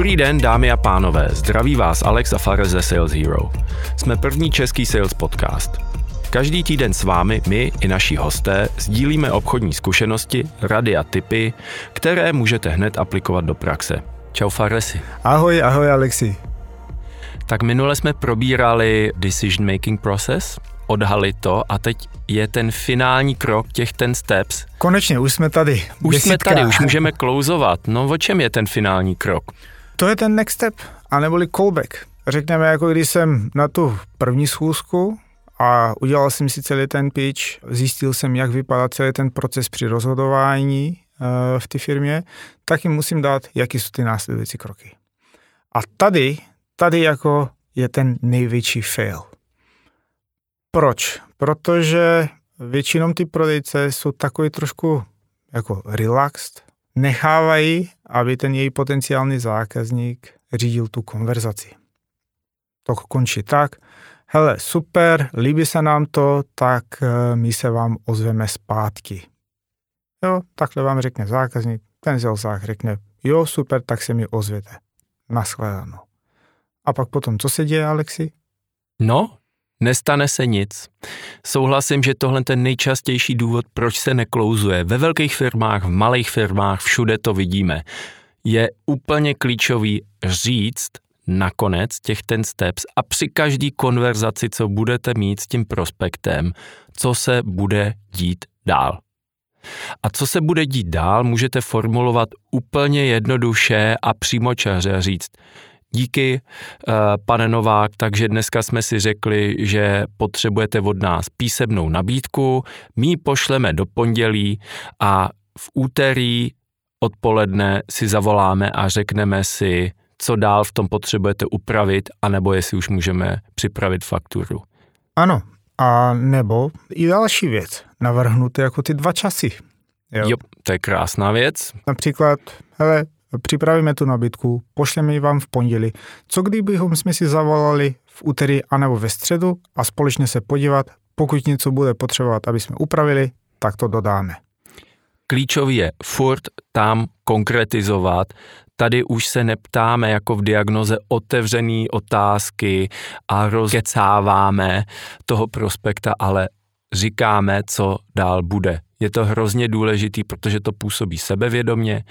Dobrý den, dámy a pánové, zdraví vás Alex a Fares ze Sales Hero. Jsme první český sales podcast. Každý týden s vámi my i naši hosté sdílíme obchodní zkušenosti, rady a tipy, které můžete hned aplikovat do praxe. Čau Faresi. Ahoj, ahoj Alexi. Tak minule jsme probírali decision making process, odhalit to a teď je ten finální krok těch ten steps. Konečně, už jsme tady. Už Desítka. jsme tady, už můžeme klouzovat. No o čem je ten finální krok? To je ten next step, aneboli callback. Řekněme, jako když jsem na tu první schůzku a udělal jsem si celý ten pitch, zjistil jsem, jak vypadá celý ten proces při rozhodování eh, v té firmě, tak jim musím dát, jaký jsou ty následující kroky. A tady, tady jako je ten největší fail. Proč? Protože většinou ty prodejce jsou takový trošku jako relaxed, nechávají, aby ten její potenciální zákazník řídil tu konverzaci. To končí tak, hele, super, líbí se nám to, tak eh, my se vám ozveme zpátky. Jo, takhle vám řekne zákazník, ten zák řekne, jo, super, tak se mi ozvěte. Naschledanou. A pak potom, co se děje, Alexi? No, Nestane se nic. Souhlasím, že tohle je ten nejčastější důvod, proč se neklouzuje. Ve velkých firmách, v malých firmách, všude to vidíme. Je úplně klíčový říct nakonec těch ten steps a při každý konverzaci, co budete mít s tím prospektem, co se bude dít dál. A co se bude dít dál, můžete formulovat úplně jednoduše a přímočaře říct, Díky, eh, pane Novák, takže dneska jsme si řekli, že potřebujete od nás písemnou nabídku, my ji pošleme do pondělí a v úterý odpoledne si zavoláme a řekneme si, co dál v tom potřebujete upravit, anebo jestli už můžeme připravit fakturu. Ano, a nebo i další věc, navrhnuté jako ty dva časy. Jo, jo to je krásná věc. Například, hele, připravíme tu nabídku, pošleme ji vám v pondělí. Co kdybychom jsme si zavolali v úterý anebo ve středu a společně se podívat, pokud něco bude potřebovat, aby jsme upravili, tak to dodáme. Klíčový je furt tam konkretizovat. Tady už se neptáme jako v diagnoze otevřený otázky a rozkecáváme toho prospekta, ale říkáme, co dál bude. Je to hrozně důležitý, protože to působí sebevědomně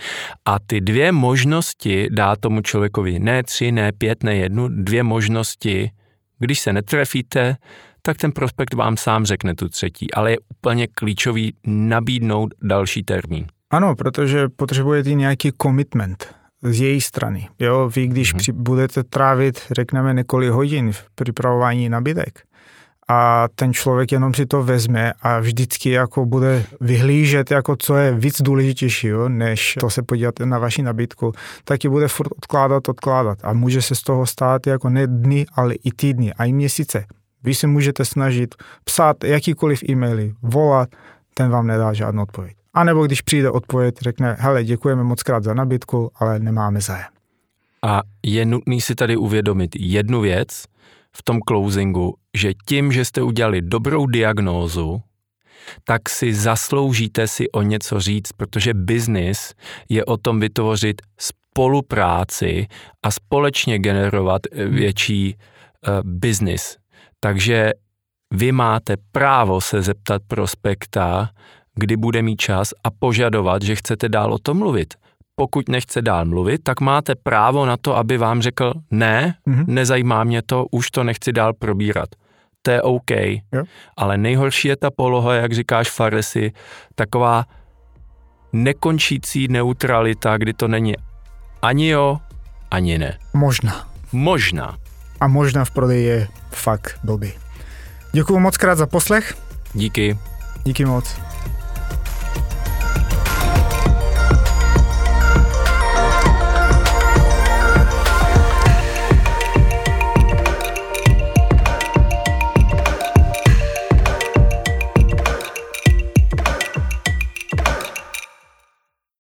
a ty dvě možnosti dá tomu člověkovi ne tři, ne pět, ne jednu, dvě možnosti, když se netrefíte, tak ten prospekt vám sám řekne tu třetí, ale je úplně klíčový nabídnout další termín. Ano, protože potřebujete nějaký commitment z její strany. Jo, vy když mm-hmm. budete trávit, řekneme, několik hodin v připravování nabídek, a ten člověk jenom si to vezme a vždycky jako bude vyhlížet, jako co je víc důležitějšího, než to se podívat na vaši nabídku, tak ji bude furt odkládat, odkládat a může se z toho stát jako ne dny, ale i týdny a i měsíce. Vy se můžete snažit psát jakýkoliv e-maily, volat, ten vám nedá žádnou odpověď. A nebo když přijde odpověď, řekne, hele, děkujeme moc krát za nabídku, ale nemáme zájem. A je nutný si tady uvědomit jednu věc, v tom closingu, že tím, že jste udělali dobrou diagnózu, tak si zasloužíte si o něco říct, protože biznis je o tom vytvořit spolupráci a společně generovat eh, hmm. větší uh, biznis. Takže vy máte právo se zeptat prospekta, kdy bude mít čas a požadovat, že chcete dál o tom mluvit pokud nechce dál mluvit, tak máte právo na to, aby vám řekl, ne, mm-hmm. nezajímá mě to, už to nechci dál probírat. To je OK. Jo. Ale nejhorší je ta poloha, jak říkáš Faresi, taková nekončící neutralita, kdy to není ani jo, ani ne. Možná. Možná. A možná v prodeji je fakt blbý. Děkuji moc krát za poslech. Díky. Díky moc.